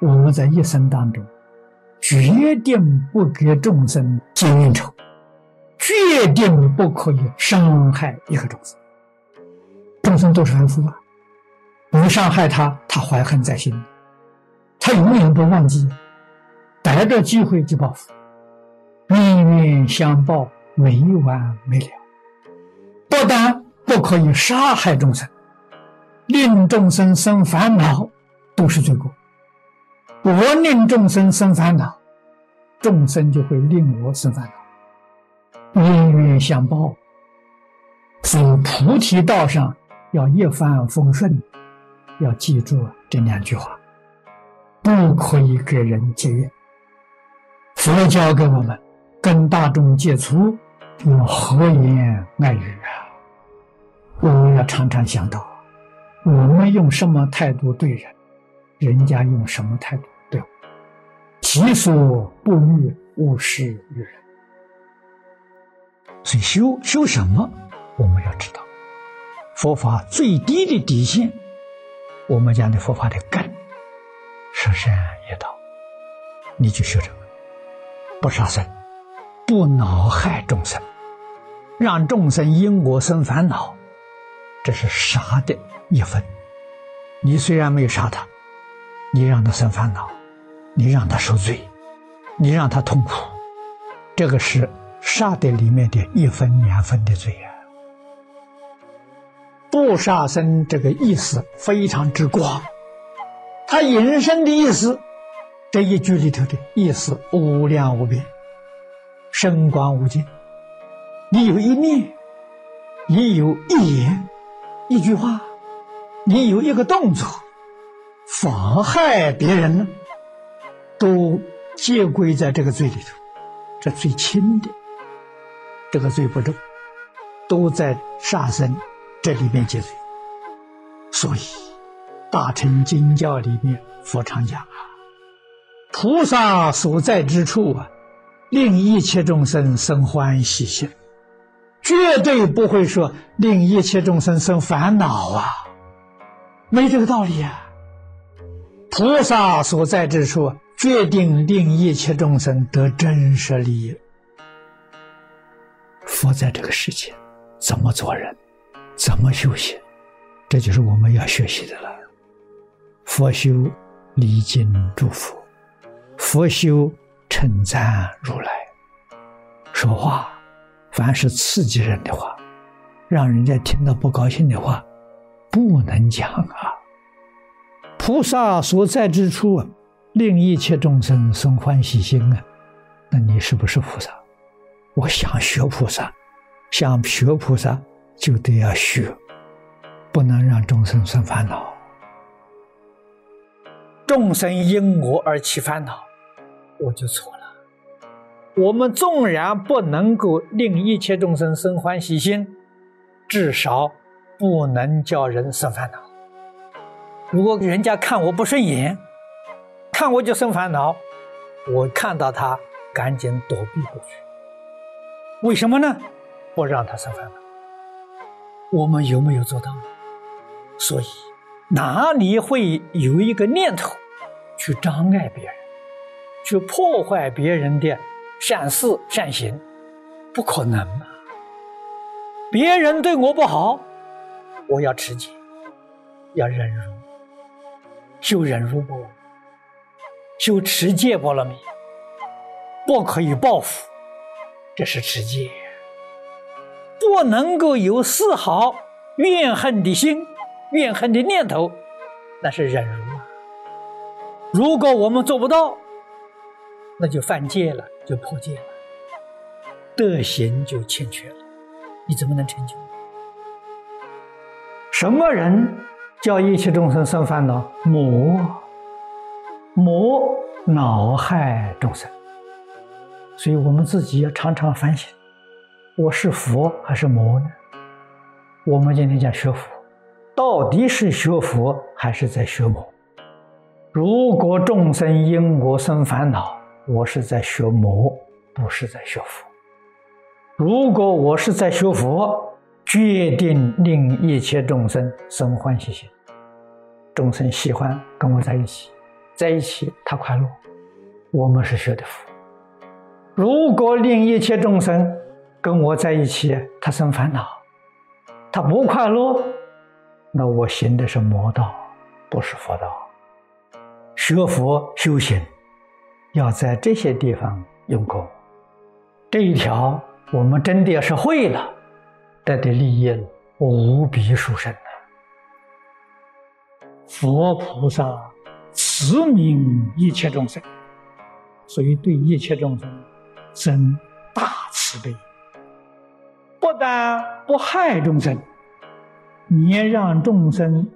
我们在一生当中，决定不给众生结冤仇，决定不可以伤害一个众生。众生都是凡夫啊，你伤害他，他怀恨在心，他永远不忘记，逮着机会就报复，冤冤相报，没完没了。不但不可以杀害众生，令众生生烦恼，都是罪过。我令众生生烦恼，众生就会令我生烦恼，冤冤相报。所以菩提道上要一帆风顺，要记住这两句话，不可以给人结怨。佛教给我们跟大众接触要和言爱语啊，我们要常常想到，我们用什么态度对人，人家用什么态度。己所不欲，勿施于人。所以修修什么，我们要知道，佛法最低的底线，我们讲的佛法的根，舍善业道，你就修这个，不杀生，不恼害众生，让众生因果生烦恼，这是杀的一分。你虽然没有杀他，你让他生烦恼。你让他受罪，你让他痛苦，这个是杀的里面的一分两分的罪啊！不杀生这个意思非常之广，它引申的意思，这一句里头的意思无量无边，深广无尽。你有一念，你有一言，一句话，你有一个动作，妨害别人呢？皆归在这个罪里头，这最轻的，这个罪不重，都在杀生这里面结罪。所以，大乘经教里面佛常讲啊，菩萨所在之处啊，令一切众生生欢喜心，绝对不会说令一切众生生烦恼啊，没这个道理啊。菩萨所在之处。决定令一切众生得真实利益。佛在这个世界怎么做人，怎么修行，这就是我们要学习的了。佛修礼敬祝福，佛修称赞如来。说话，凡是刺激人的话，让人家听到不高兴的话，不能讲啊。菩萨所在之处。令一切众生生欢喜心啊！那你是不是菩萨？我想学菩萨，想学菩萨就得要学，不能让众生生烦恼。众生因我而起烦恼，我就错了。我们纵然不能够令一切众生生欢喜心，至少不能叫人生烦恼。如果人家看我不顺眼，看我就生烦恼，我看到他赶紧躲避过去。为什么呢？不让他生烦恼。我们有没有做到？所以哪里会有一个念头去障碍别人，去破坏别人的善事善行？不可能嘛！别人对我不好，我要持戒，要忍辱，就忍辱不。修持戒波罗蜜，不可以报复，这是持戒；不能够有丝毫怨恨的心、怨恨的念头，那是忍辱啊。如果我们做不到，那就犯戒了，就破戒了，德行就欠缺了，你怎么能成就？什么人叫一切众生生烦恼？魔。魔恼害众生，所以我们自己要常常反省：我是佛还是魔呢？我们今天讲学佛，到底是学佛还是在学魔？如果众生因我生烦恼，我是在学魔，不是在学佛。如果我是在学佛，决定令一切众生生欢喜心，众生喜欢跟我在一起。在一起，他快乐，我们是学的佛；如果令一切众生跟我在一起，他生烦恼，他不快乐，那我行的是魔道，不是佛道。学佛修行，要在这些地方用功。这一条，我们真的要是会了，得的利益无比殊胜！佛菩萨慈悯一切众生，所以对一切众生生大慈悲，不但不害众生，也让众生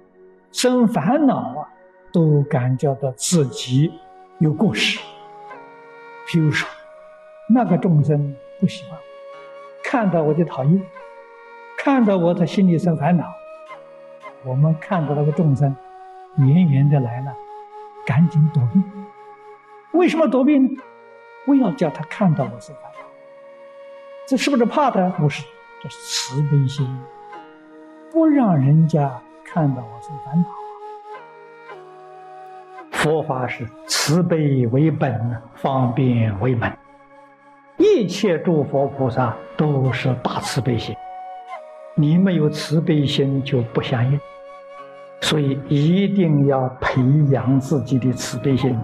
生烦恼啊，都感觉到自己有过失。譬如说，那个众生不喜欢，看到我就讨厌，看到我他心里生烦恼。我们看到那个众生。远远的来了，赶紧躲避。为什么躲避呢？不要叫他看到我是烦恼。这是不是怕他？不是，这是慈悲心，不让人家看到我是烦恼。佛法是慈悲为本，方便为门。一切诸佛菩萨都是大慈悲心，你没有慈悲心就不相应。所以一定要培养自己的慈悲心。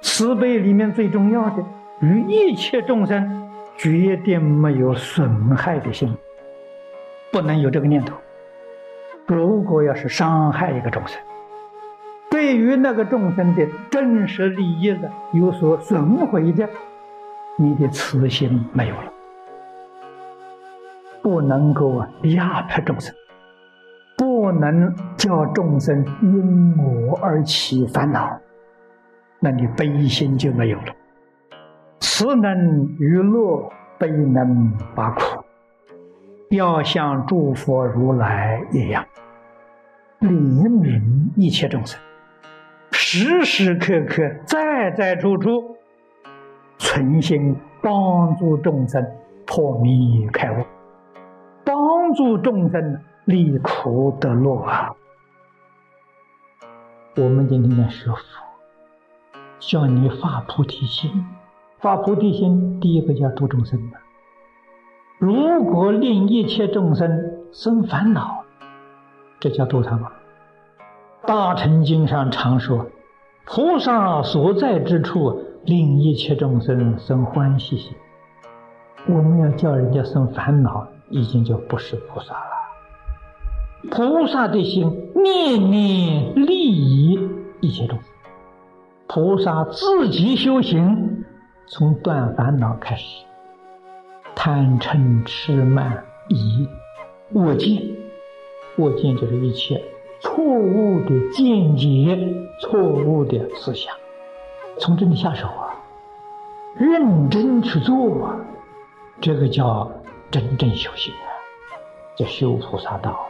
慈悲里面最重要的，与一切众生决定没有损害的心，不能有这个念头。如果要是伤害一个众生，对于那个众生的真实利益的有所损毁的，你的慈心没有了，不能够啊压迫众生。能叫众生因我而起烦恼，那你悲心就没有了。慈能娱乐，悲能拔苦，要像诸佛如来一样，怜悯一切众生，时时刻刻、在在处处，存心帮助众生破迷开悟，助众生。离苦得乐啊！我们今天在学佛，叫你发菩提心。发菩提心，第一个叫度众生的。如果令一切众生生烦恼，这叫度他吗？大乘经上常说，菩萨所在之处，令一切众生生欢喜心。我们要叫人家生烦恼，已经就不是菩萨了。菩萨的心念念利益一切众生，菩萨自己修行，从断烦恼开始，贪嗔痴慢疑我见，我见就是一切错误的见解、错误的思想，从这里下手啊，认真去做啊，这个叫真正修行啊，叫修菩萨道。